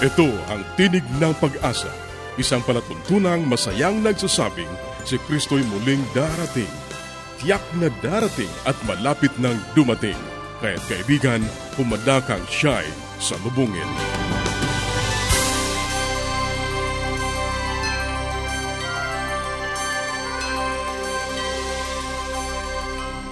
Ito ang Tinig ng Pag-asa, isang palatuntunang masayang nagsasabing si Kristo'y muling darating. Tiyak na darating at malapit nang dumating. Kaya't kaibigan, pumadakang siya'y salubungin.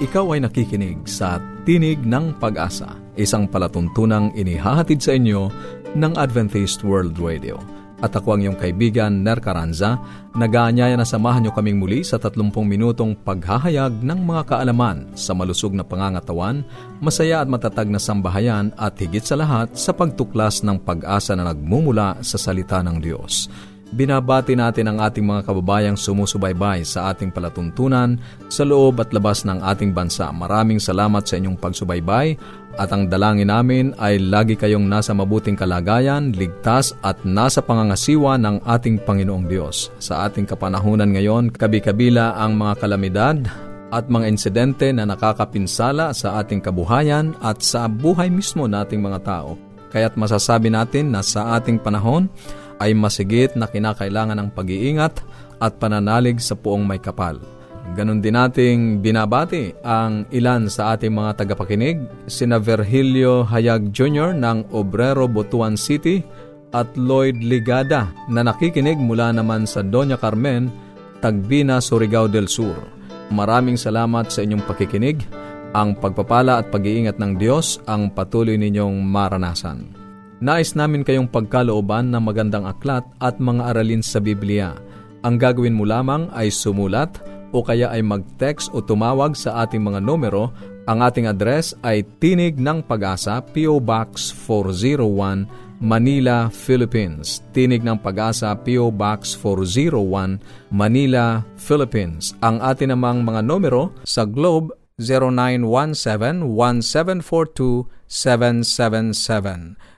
Ikaw ay nakikinig sa Tinig ng Pag-asa, isang palatuntunang inihahatid sa inyo ng Adventist World Radio. At ako ang iyong kaibigan, Ner Caranza, nag-aanyaya na samahan niyo kaming muli sa 30 minutong paghahayag ng mga kaalaman sa malusog na pangangatawan, masaya at matatag na sambahayan at higit sa lahat sa pagtuklas ng pag-asa na nagmumula sa salita ng Diyos. Binabati natin ang ating mga kababayang sumusubaybay sa ating palatuntunan sa loob at labas ng ating bansa. Maraming salamat sa inyong pagsubaybay at ang dalangin namin ay lagi kayong nasa mabuting kalagayan, ligtas at nasa pangangasiwa ng ating Panginoong Diyos. Sa ating kapanahunan ngayon, kabi-kabila ang mga kalamidad at mga insidente na nakakapinsala sa ating kabuhayan at sa buhay mismo nating mga tao. Kaya't masasabi natin na sa ating panahon, ay masigit na kinakailangan ng pag-iingat at pananalig sa puong may kapal. Ganon din nating binabati ang ilan sa ating mga tagapakinig, sina Virgilio Hayag Jr. ng Obrero, Butuan City at Lloyd Ligada na nakikinig mula naman sa Doña Carmen, Tagbina, Surigao del Sur. Maraming salamat sa inyong pakikinig. Ang pagpapala at pag-iingat ng Diyos ang patuloy ninyong maranasan. Nais namin kayong pagkalooban ng magandang aklat at mga aralin sa Biblia. Ang gagawin mo lamang ay sumulat o kaya ay mag-text o tumawag sa ating mga numero. Ang ating address ay Tinig ng Pag-asa, P.O. Box 401, Manila, Philippines. Tinig ng Pag-asa, P.O. Box 401, Manila, Philippines. Ang ating namang mga numero sa Globe 0917-1742-777.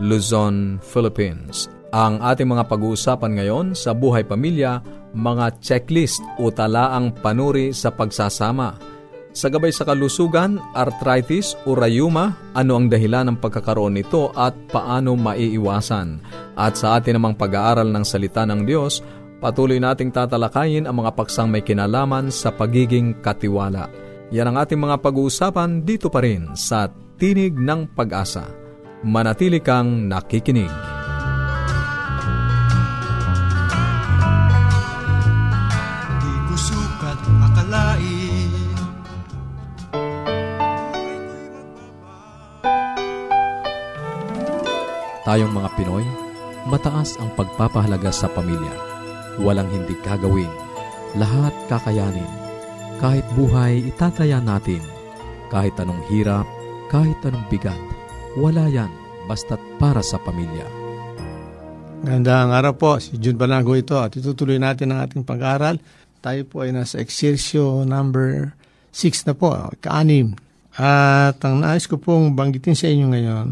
Luzon, Philippines. Ang ating mga pag-uusapan ngayon sa buhay pamilya, mga checklist o talaang panuri sa pagsasama. Sa gabay sa kalusugan, arthritis o rayuma, ano ang dahilan ng pagkakaroon nito at paano maiiwasan? At sa atin namang pag-aaral ng salita ng Diyos, patuloy nating tatalakayin ang mga paksang may kinalaman sa pagiging katiwala. Yan ang ating mga pag-uusapan dito pa rin sa Tinig ng Pag-asa manatili kang nakikinig. Di ko sukat akalain Tayong mga Pinoy, mataas ang pagpapahalaga sa pamilya. Walang hindi kagawin. Lahat kakayanin. Kahit buhay, itataya natin. Kahit anong hirap, kahit anong bigat wala yan basta't para sa pamilya. Gandang araw po, si Jun Banago ito at itutuloy natin ang ating pag-aaral. Tayo po ay nasa exercise number 6 na po, kaanim. At ang nais ko pong banggitin sa inyo ngayon,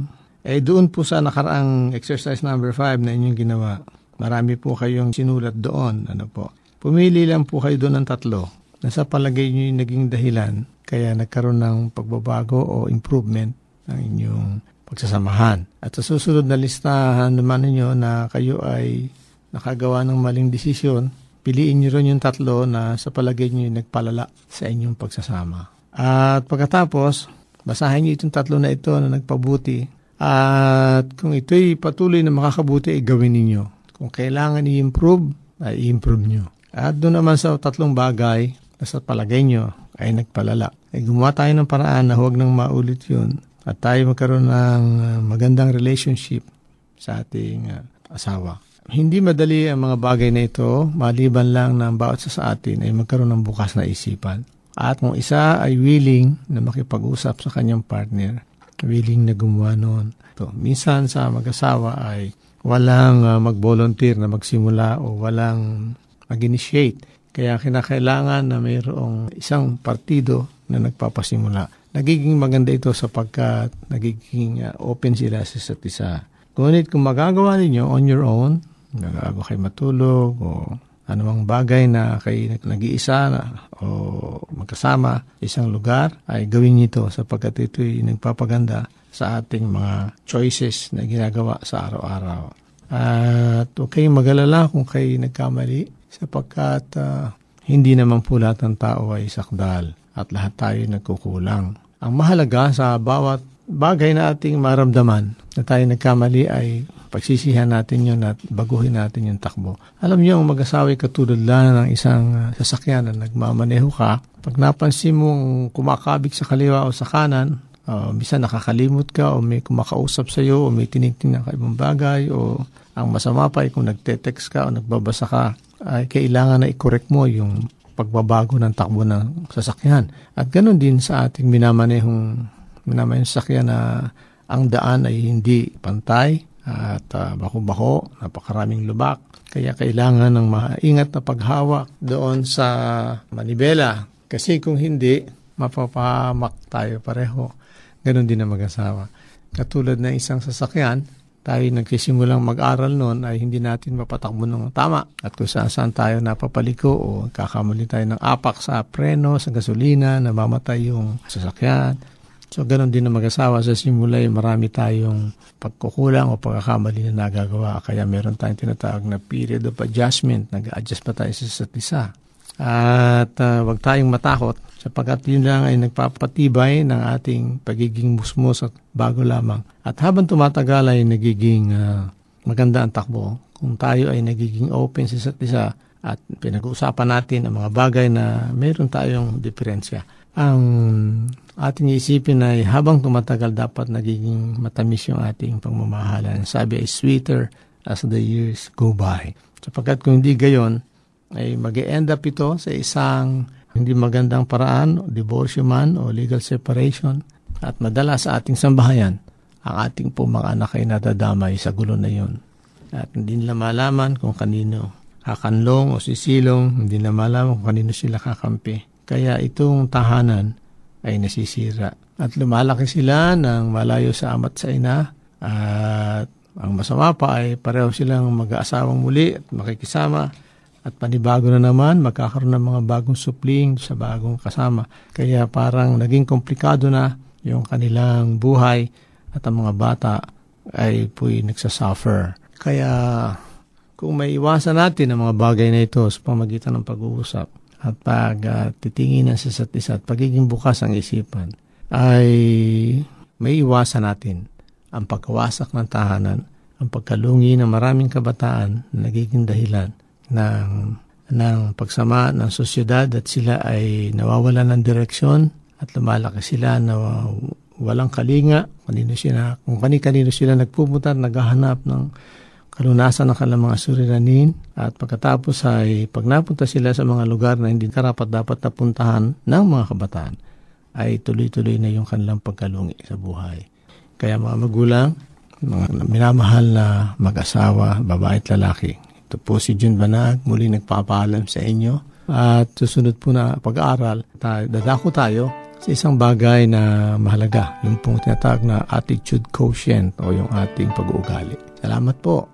ay doon po sa nakaraang exercise number 5 na inyong ginawa. Marami po kayong sinulat doon. Ano po. Pumili lang po kayo doon ng tatlo na sa palagay nyo yung naging dahilan kaya nagkaroon ng pagbabago o improvement ng inyong pagsasamahan. At sa susunod na listahan naman ninyo na kayo ay nakagawa ng maling desisyon, piliin nyo rin yung tatlo na sa palagay nyo nagpalala sa inyong pagsasama. At pagkatapos, basahin nyo itong tatlo na ito na nagpabuti. At kung ito'y patuloy na makakabuti, ay gawin ninyo. Kung kailangan i-improve, ay i-improve nyo. At doon naman sa tatlong bagay na sa palagay nyo ay nagpalala. Ay gumawa tayo ng paraan na huwag nang maulit yun at tayo magkaroon ng uh, magandang relationship sa ating uh, asawa. Hindi madali ang mga bagay na ito, maliban lang na bawat sa atin ay magkaroon ng bukas na isipan. At kung isa ay willing na makipag-usap sa kanyang partner, willing na gumawa noon, proyekto. Minsan sa mag-asawa ay walang uh, mag-volunteer na magsimula o walang mag-initiate. Kaya kinakailangan na mayroong isang partido na nagpapasimula. Nagiging maganda ito sapagkat nagiging uh, open sila sa isa't isa. Ngunit kung magagawa ninyo on your own, nagago kayo matulog o anumang bagay na kayo nag-iisa na, o magkasama sa isang lugar, ay gawin niyo ito sapagkat ito'y nagpapaganda sa ating mga choices na ginagawa sa araw-araw. At huwag kayong magalala kung kayo nagkamali sapagkat uh, hindi naman po lahat ng tao ay sakdal at lahat tayo nagkukulang. Ang mahalaga sa bawat bagay na ating maramdaman na tayo nagkamali ay pagsisihan natin yun at baguhin natin yung takbo. Alam niyo, ang mag-asawa katulad lang ng isang uh, sasakyan na nagmamaneho ka, pag napansin mong kumakabig sa kaliwa o sa kanan, uh, bisa nakakalimot ka o may kumakausap sa iyo o may tinigting ka ibang bagay o ang masama pa ay kung nagte-text ka o nagbabasa ka, ay kailangan na i-correct mo yung pagbabago ng takbo ng sasakyan. At ganoon din sa ating minamanehong minamanehong sasakyan na ang daan ay hindi pantay, at uh, bako-bako, napakaraming lubak. Kaya kailangan ng maingat na paghawak doon sa manibela. Kasi kung hindi, mapapamak tayo pareho. Ganon din ang mag-asawa. Katulad ng isang sasakyan, tayo nagsisimulang mag-aral noon ay hindi natin mapatakbo ng tama. At kung saan saan tayo napapaliko o kakamali tayo ng apak sa preno, sa gasolina, namamatay yung sasakyan, So, ganun din ang mag-asawa. Sa simula, marami tayong pagkukulang o pagkakamali na nagagawa. Kaya meron tayong tinatawag na period of adjustment. Nag-adjust pa tayo sa isa't isa. At uh, wag tayong matakot sapagkat yun lang ay nagpapatibay ng ating pagiging musmos at bago lamang. At habang tumatagal ay nagiging uh, maganda ang takbo kung tayo ay nagiging open sa isa't isa at pinag-uusapan natin ang mga bagay na meron tayong diferensya. Ang ating isipin ay habang tumatagal dapat nagiging matamis yung ating pagmamahalan. Sabi ay sweeter as the years go by. Sapagkat kung hindi gayon, ay mag end up ito sa isang hindi magandang paraan, divorce man o legal separation. At madala sa ating sambahayan, ang ating po mga anak ay nadadamay sa gulo na yun. At hindi nila malaman kung kanino kakanlong o sisilong, hindi nila malaman kung kanino sila kakampi. Kaya itong tahanan ay nasisira. At lumalaki sila ng malayo sa ama't sa ina at ang masama pa ay pareho silang mag-aasawang muli at makikisama at panibago na naman, magkakaroon ng mga bagong supling sa bagong kasama. Kaya parang naging komplikado na yung kanilang buhay at ang mga bata ay po'y nagsasuffer. Kaya kung may iwasan natin ang mga bagay na ito sa pamagitan ng pag-uusap, at pag uh, titingin sa isa't isa at pagiging bukas ang isipan, ay may iwasan natin ang pagkawasak ng tahanan, ang pagkalungi ng maraming kabataan na nagiging dahilan ng, ng pagsama ng sosyedad at sila ay nawawala ng direksyon at lumalaki sila na walang kalinga, kanino sila, kung kani-kanino sila nagpupunta naghahanap ng kalunasan ng kanilang mga suriranin at pagkatapos ay pag napunta sila sa mga lugar na hindi karapat dapat napuntahan ng mga kabataan ay tuloy-tuloy na yung kanilang pagkalungi sa buhay. Kaya mga magulang, mga minamahal na mag-asawa, babae at lalaki. Ito po si Jun Banag, muli nagpapaalam sa inyo. At susunod po na pag-aaral, tayo, dadako tayo sa isang bagay na mahalaga, yung pong tinatawag na attitude quotient o yung ating pag-uugali. Salamat po.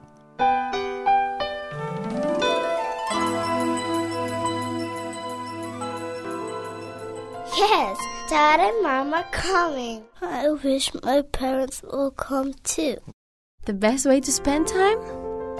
Yes, Dad and Mom are coming. I wish my parents will come too. The best way to spend time?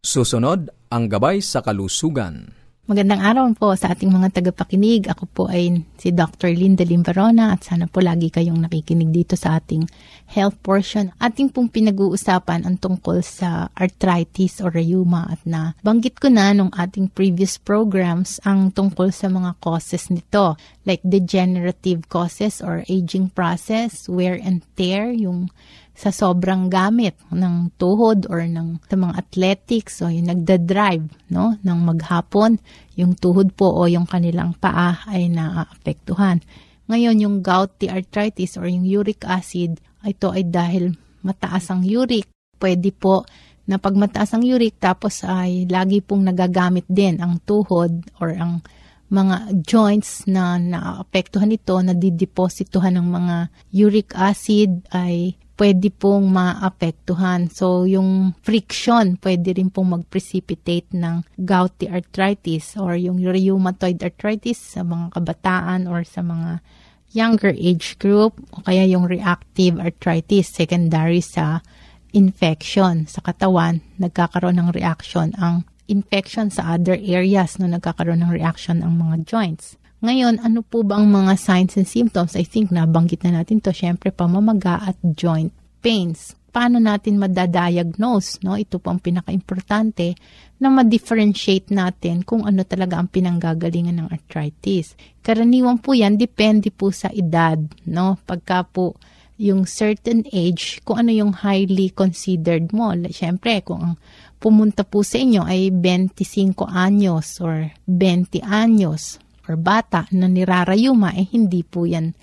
Susunod ang Gabay sa Kalusugan. Magandang araw po sa ating mga tagapakinig. Ako po ay si Dr. Linda Limbarona at sana po lagi kayong nakikinig dito sa ating health portion. Ating pong pinag-uusapan ang tungkol sa arthritis o rheuma at na banggit ko na nung ating previous programs ang tungkol sa mga causes nito like degenerative causes or aging process, wear and tear, yung sa sobrang gamit ng tuhod or ng sa mga athletics o yung nagda-drive no ng maghapon yung tuhod po o yung kanilang paa ay naaapektuhan ngayon yung gouty arthritis or yung uric acid ito ay dahil mataas ang uric pwede po na pag mataas ang uric tapos ay lagi pong nagagamit din ang tuhod or ang mga joints na naapektuhan ito, na didepositohan ng mga uric acid ay pwede pong maapektuhan. So, yung friction pwede rin pong mag-precipitate ng gouty arthritis or yung rheumatoid arthritis sa mga kabataan or sa mga younger age group o kaya yung reactive arthritis secondary sa infection sa katawan, nagkakaroon ng reaction ang infection sa other areas no nagkakaroon ng reaction ang mga joints. Ngayon, ano po ba ang mga signs and symptoms? I think nabanggit na natin to. Siyempre, pamamaga at joint pains. Paano natin madadiagnose? No? Ito po ang pinaka-importante na ma-differentiate natin kung ano talaga ang pinanggagalingan ng arthritis. Karaniwan po yan, depende po sa edad. No? Pagka po yung certain age, kung ano yung highly considered mo. Siyempre, kung ang pumunta po sa inyo ay 25 anyos or 20 anyos, or bata na nirarayuma, eh hindi po yan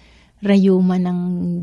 rayuma ng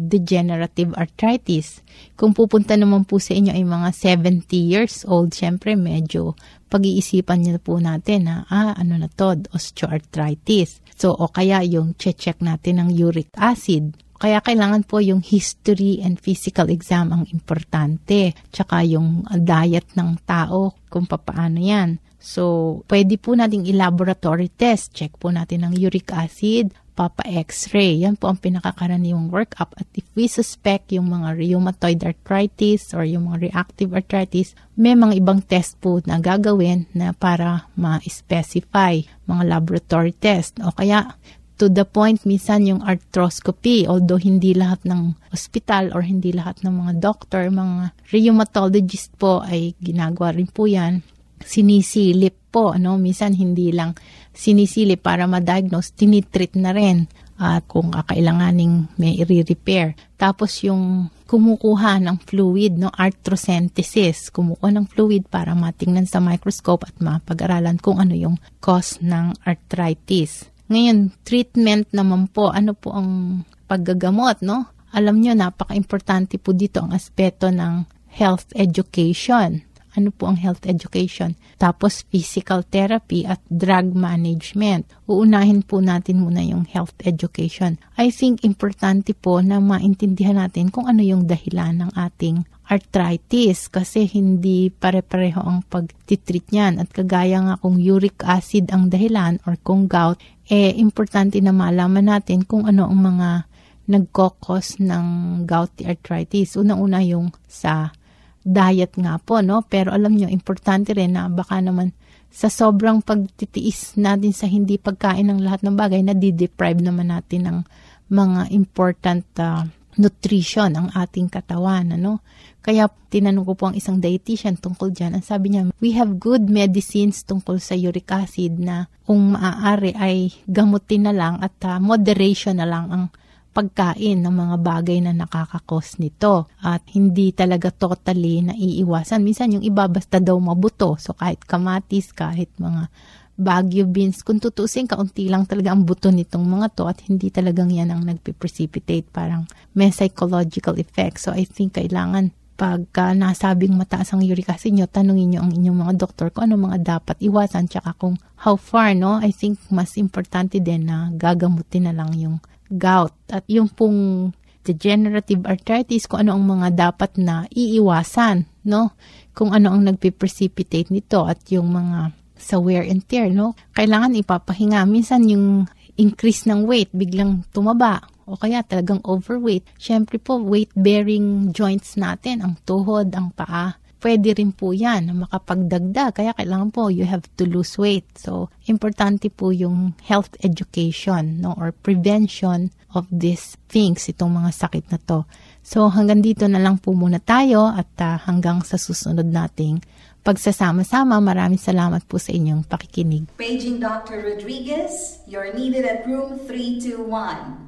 degenerative arthritis. Kung pupunta naman po sa inyo ay mga 70 years old, syempre medyo pag-iisipan niyo po natin na, ah, ano na to, osteoarthritis. So, o kaya yung check natin ng uric acid. Kaya kailangan po yung history and physical exam ang importante. Tsaka yung diet ng tao kung papaano yan. So, pwede po nating i-laboratory test. Check po natin ang uric acid, papa x-ray. Yan po ang pinakakaraniwang workup. At if we suspect yung mga rheumatoid arthritis or yung mga reactive arthritis, may mga ibang test po na gagawin na para ma-specify mga laboratory test. O kaya, to the point minsan yung arthroscopy although hindi lahat ng ospital or hindi lahat ng mga doctor mga rheumatologist po ay ginagawa rin po yan sinisilip po, ano, minsan hindi lang sinisilip para ma-diagnose, tinitreat na rin at uh, kung kakailanganing may i-repair. Tapos yung kumukuha ng fluid, no, arthrocentesis, kumukuha ng fluid para matingnan sa microscope at mapag-aralan kung ano yung cause ng arthritis. Ngayon, treatment naman po, ano po ang paggagamot, no? Alam nyo, napaka-importante po dito ang aspeto ng health education ano po ang health education. Tapos physical therapy at drug management. Uunahin po natin muna yung health education. I think importante po na maintindihan natin kung ano yung dahilan ng ating arthritis kasi hindi pare-pareho ang pagtitreat niyan at kagaya nga kung uric acid ang dahilan or kung gout, eh importante na malaman natin kung ano ang mga nagkokos ng gouty arthritis. Una-una yung sa diet nga po, no? Pero alam nyo, importante rin na baka naman sa sobrang pagtitiis natin sa hindi pagkain ng lahat ng bagay, na deprive naman natin ng mga important uh, nutrition ang ating katawan, ano? Kaya tinanong ko po ang isang dietitian tungkol dyan. Ang sabi niya, we have good medicines tungkol sa uric acid na kung maaari ay gamutin na lang at uh, moderation na lang ang pagkain ng mga bagay na nakakakos nito at hindi talaga totally naiiwasan. Minsan yung iba basta daw mabuto. So kahit kamatis, kahit mga Baguio beans, kung tutusin, kaunti lang talaga ang buto nitong mga to at hindi talagang yan ang nagpiprecipitate. Parang may psychological effect. So I think kailangan pagka nasabing mataas ang uric acid nyo, tanungin nyo ang inyong mga doktor kung ano mga dapat iwasan tsaka kung how far, no? I think mas importante din na gagamutin na lang yung gout. At yung pong degenerative arthritis, kung ano ang mga dapat na iiwasan, no? Kung ano ang nagpe-precipitate nito at yung mga sa wear and tear, no? Kailangan ipapahinga. Minsan yung increase ng weight, biglang tumaba o kaya talagang overweight. Siyempre po, weight-bearing joints natin, ang tuhod, ang paa, pwede rin po yan na makapagdagdag. Kaya kailangan po, you have to lose weight. So, importante po yung health education no, or prevention of these things, itong mga sakit na to. So, hanggang dito na lang po muna tayo at uh, hanggang sa susunod nating pagsasama-sama. Maraming salamat po sa inyong pakikinig. Paging Dr. Rodriguez, you're needed at room 321.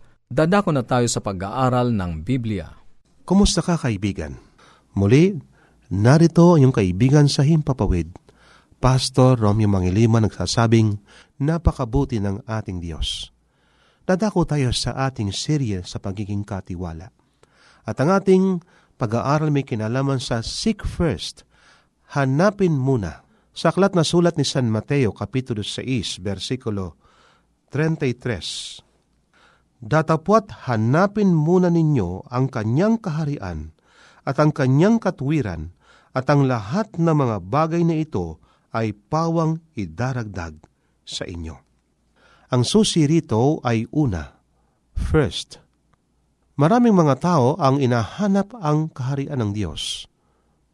Dadako na tayo sa pag-aaral ng Biblia. Kumusta ka kaibigan? Muli, narito ang iyong kaibigan sa Himpapawid, Pastor Romeo Mangilima nagsasabing napakabuti ng ating Diyos. Dadako tayo sa ating serye sa pagiging katiwala. At ang ating pag-aaral may kinalaman sa Seek First, Hanapin muna. Sa aklat na sulat ni San Mateo, Kapitulo 6, versikulo 33, Datapwat hanapin muna ninyo ang kanyang kaharian at ang kanyang katwiran at ang lahat ng mga bagay na ito ay pawang idaragdag sa inyo. Ang susi rito ay una, first. Maraming mga tao ang inahanap ang kaharian ng Diyos.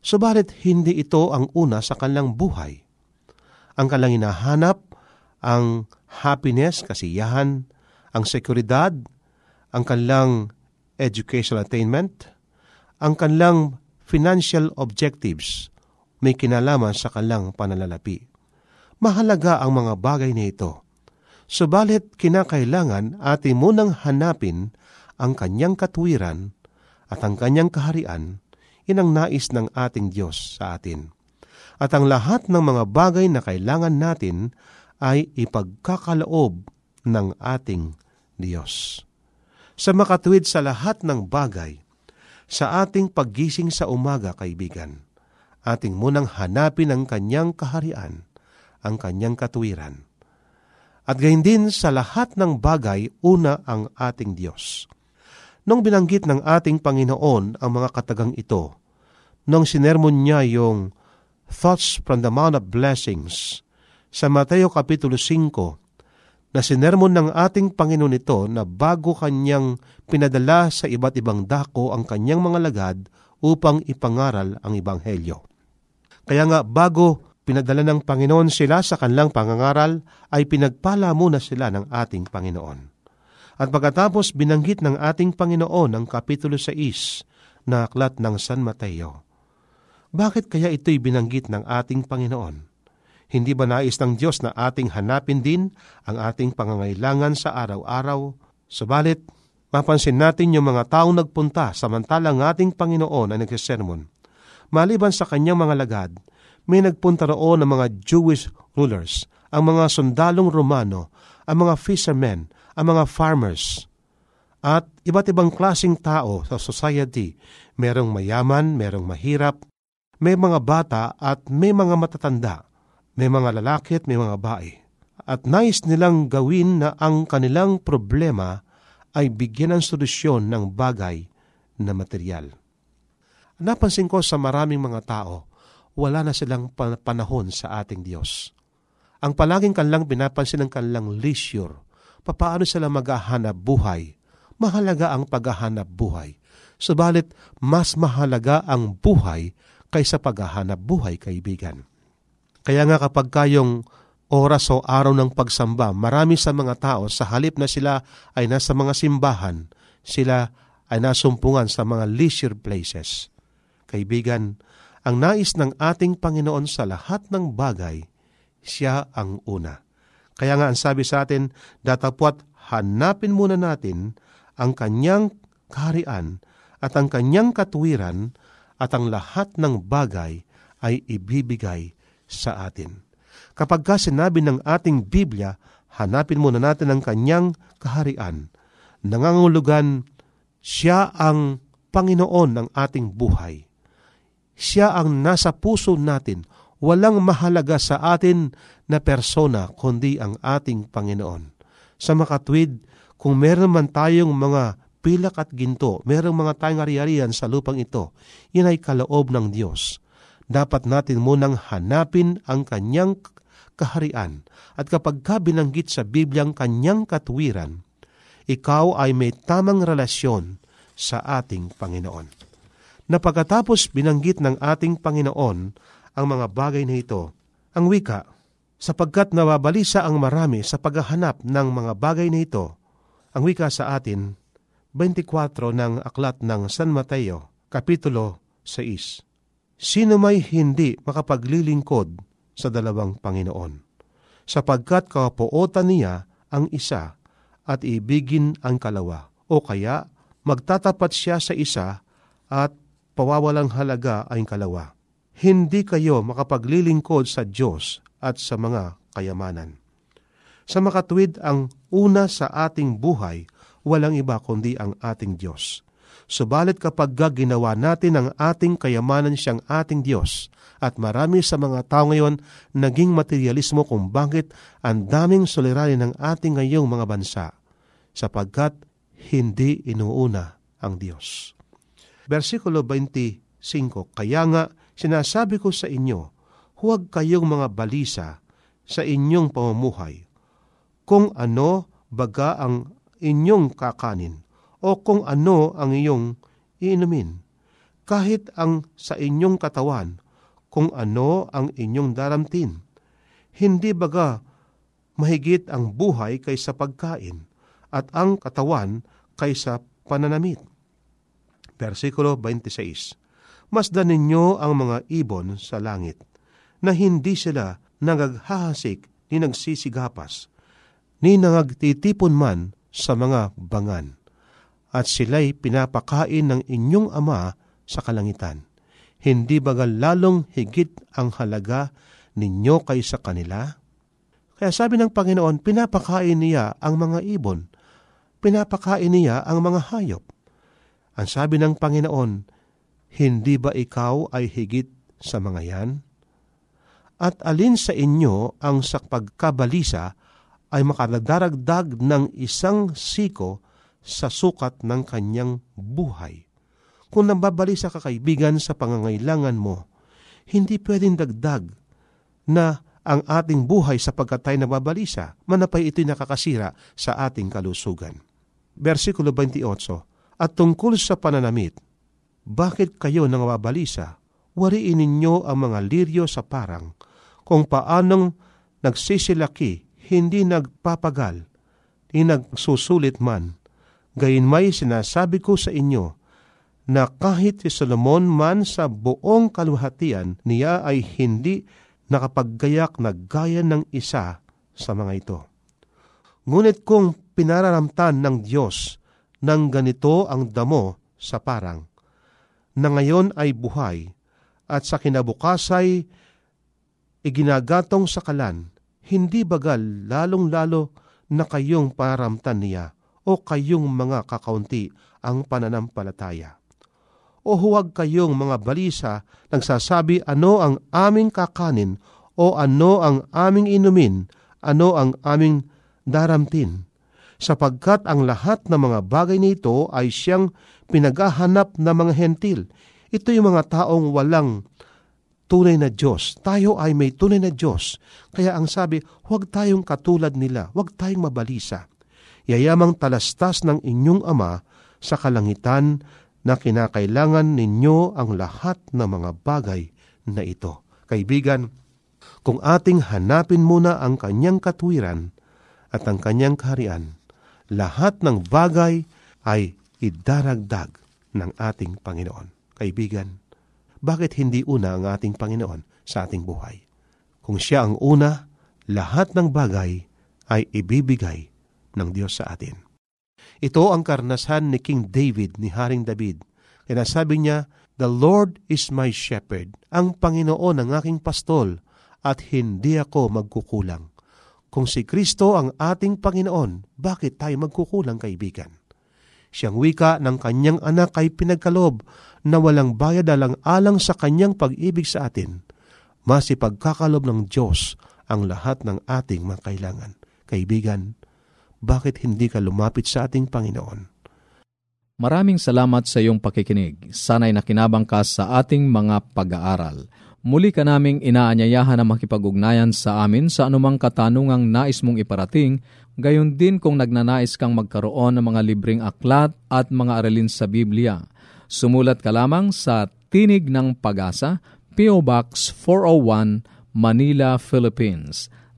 Subalit hindi ito ang una sa kanilang buhay. Ang kanilang inahanap ang happiness, kasiyahan, ang seguridad, ang kanilang educational attainment, ang kanilang financial objectives may kinalaman sa kanilang pananalapi. Mahalaga ang mga bagay na ito. Subalit kinakailangan atin munang hanapin ang kanyang katwiran at ang kanyang kaharian, inang nais ng ating Diyos sa atin. At ang lahat ng mga bagay na kailangan natin ay ipagkakaloob ng ating Diyos. Sa makatuwid sa lahat ng bagay, sa ating paggising sa umaga, kaibigan, ating munang hanapin ang kanyang kaharian, ang kanyang katuwiran. At gayon din sa lahat ng bagay, una ang ating Diyos. Nung binanggit ng ating Panginoon ang mga katagang ito, nung sinermon niya yung Thoughts from the Mount of Blessings sa Mateo Kapitulo 5, na sinermon ng ating Panginoon ito na bago kanyang pinadala sa iba't ibang dako ang kanyang mga lagad upang ipangaral ang Ibanghelyo. Kaya nga bago pinadala ng Panginoon sila sa kanilang pangangaral, ay pinagpala muna sila ng ating Panginoon. At pagkatapos binanggit ng ating Panginoon ang Kapitulo 6 na aklat ng San Mateo. Bakit kaya ito'y binanggit ng ating Panginoon? Hindi ba nais ng Diyos na ating hanapin din ang ating pangangailangan sa araw-araw? Subalit, mapansin natin yung mga taong nagpunta samantalang ating Panginoon ay nagsisermon. Maliban sa kanyang mga lagad, may nagpunta roon ng mga Jewish rulers, ang mga sundalong Romano, ang mga fishermen, ang mga farmers, at iba't ibang klasing tao sa society. Merong mayaman, merong mahirap, may mga bata at may mga matatanda may mga lalaki at may mga bae. At nais nilang gawin na ang kanilang problema ay bigyan ng solusyon ng bagay na material. Napansin ko sa maraming mga tao, wala na silang panahon sa ating Diyos. Ang palaging kanlang pinapansin ng kanilang leisure, papaano sila maghahanap buhay. Mahalaga ang paghahanap buhay. Subalit, mas mahalaga ang buhay kaysa paghahanap buhay, kaibigan. Kaya nga kapag kayong oras o araw ng pagsamba, marami sa mga tao sa halip na sila ay nasa mga simbahan, sila ay nasumpungan sa mga leisure places. Kaibigan, ang nais ng ating Panginoon sa lahat ng bagay, siya ang una. Kaya nga ang sabi sa atin, datapwat hanapin muna natin ang kanyang kaharian at ang kanyang katuwiran at ang lahat ng bagay ay ibibigay sa atin. Kapag ka sinabi ng ating Biblia, hanapin muna natin ang kanyang kaharian. Nangangulugan, siya ang Panginoon ng ating buhay siya ang nasa puso natin. Walang mahalaga sa atin na persona kundi ang ating Panginoon. Sa makatwid, kung meron man tayong mga pilak at ginto, merong mga tayong ari-arian sa lupang ito, yan ay kaloob ng Diyos. Dapat natin munang hanapin ang kanyang kaharian. At kapag ka binanggit sa Bibliang kanyang katwiran, ikaw ay may tamang relasyon sa ating Panginoon na pagkatapos binanggit ng ating Panginoon ang mga bagay na ito, ang wika, sapagkat nababalisa ang marami sa paghahanap ng mga bagay na ito, ang wika sa atin, 24 ng aklat ng San Mateo, Kapitulo 6. Sino may hindi makapaglilingkod sa dalawang Panginoon? Sapagkat kapuotan niya ang isa at ibigin ang kalawa, o kaya magtatapat siya sa isa at pawawalang halaga ay kalawa. Hindi kayo makapaglilingkod sa Diyos at sa mga kayamanan. Sa makatwid ang una sa ating buhay, walang iba kundi ang ating Diyos. Subalit kapag ginawa natin ang ating kayamanan siyang ating Diyos, at marami sa mga tao ngayon naging materialismo kung bakit ang daming suliranin ng ating ngayong mga bansa, sapagkat hindi inuuna ang Diyos. Versikulo 25, Kaya nga, sinasabi ko sa inyo, huwag kayong mga balisa sa inyong pamumuhay. Kung ano baga ang inyong kakanin, o kung ano ang iyong iinumin, kahit ang sa inyong katawan, kung ano ang inyong daramtin. Hindi baga mahigit ang buhay kaysa pagkain, at ang katawan kaysa pananamit versikulo 26. Masdan ninyo ang mga ibon sa langit, na hindi sila nagaghahasik ni nagsisigapas, ni nangagtitipon man sa mga bangan, at sila'y pinapakain ng inyong ama sa kalangitan. Hindi bagal lalong higit ang halaga ninyo kaysa kanila? Kaya sabi ng Panginoon, pinapakain niya ang mga ibon, pinapakain niya ang mga hayop. Ang sabi ng Panginoon, Hindi ba ikaw ay higit sa mga yan? At alin sa inyo ang sa pagkabalisa ay makadadaragdag ng isang siko sa sukat ng kanyang buhay. Kung nababalisa ka kaibigan sa pangangailangan mo, hindi pwedeng dagdag na ang ating buhay sapagkat tayo nababalisa, manapay ito'y nakakasira sa ating kalusugan. Versikulo 28, at tungkol sa pananamit, bakit kayo nangawabalisa? Wariin ninyo ang mga liryo sa parang, kung paanong nagsisilaki, hindi nagpapagal, ni nagsusulit man. Gayon may sinasabi ko sa inyo, na kahit si Solomon man sa buong kaluhatian, niya ay hindi nakapaggayak na gaya ng isa sa mga ito. Ngunit kung pinararamtan ng Diyos nang ganito ang damo sa parang, na ngayon ay buhay, at sa kinabukasay iginagatong sa kalan, hindi bagal lalong-lalo na kayong paramtan niya o kayong mga kakaunti ang pananampalataya. O huwag kayong mga balisa nagsasabi ano ang aming kakanin o ano ang aming inumin, ano ang aming daramtin sapagkat ang lahat ng mga bagay nito ay siyang pinaghahanap ng mga hentil. Ito yung mga taong walang tunay na Diyos. Tayo ay may tunay na Diyos. Kaya ang sabi, huwag tayong katulad nila, huwag tayong mabalisa. Yayamang talastas ng inyong ama sa kalangitan na kinakailangan ninyo ang lahat ng mga bagay na ito. Kaibigan, kung ating hanapin muna ang kanyang katwiran at ang kanyang kaharian, lahat ng bagay ay idaragdag ng ating Panginoon. Kaibigan, bakit hindi una ang ating Panginoon sa ating buhay? Kung siya ang una, lahat ng bagay ay ibibigay ng Diyos sa atin. Ito ang karnasan ni King David, ni Haring David. Kaya sabi niya, The Lord is my shepherd, ang Panginoon ang aking pastol, at hindi ako magkukulang. Kung si Kristo ang ating Panginoon, bakit tayo magkukulang kaibigan? Siyang wika ng kanyang anak ay pinagkalob na walang bayad alang-alang sa kanyang pag-ibig sa atin. Mas ipagkakalob ng Diyos ang lahat ng ating mga kailangan. Kaibigan, bakit hindi ka lumapit sa ating Panginoon? Maraming salamat sa iyong pakikinig. Sana'y nakinabang ka sa ating mga pag-aaral. Muli ka naming inaanyayahan na makipag-ugnayan sa amin sa anumang katanungang nais mong iparating Gayon din kung nagnanais kang magkaroon ng mga libreng aklat at mga aralin sa Biblia. Sumulat ka lamang sa Tinig ng Pag-asa, P.O. Box 401, Manila, Philippines.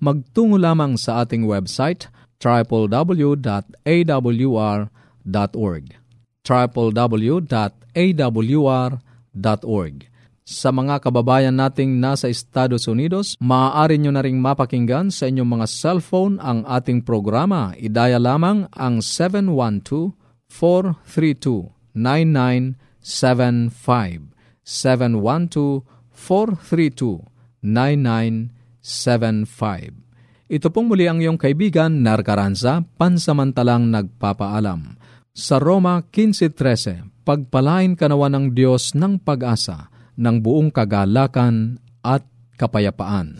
magtungo lamang sa ating website www.awr.org www.awr.org sa mga kababayan nating nasa Estados Unidos, maaari nyo na ring mapakinggan sa inyong mga cellphone ang ating programa. Idaya lamang ang 712-432-9975. 712-432-9975. Ito pong muli ang iyong kaibigan, Narcaranza, pansamantalang nagpapaalam. Sa Roma 15.13, pagpalain kanawa ng Diyos ng pag-asa ng buong kagalakan at kapayapaan.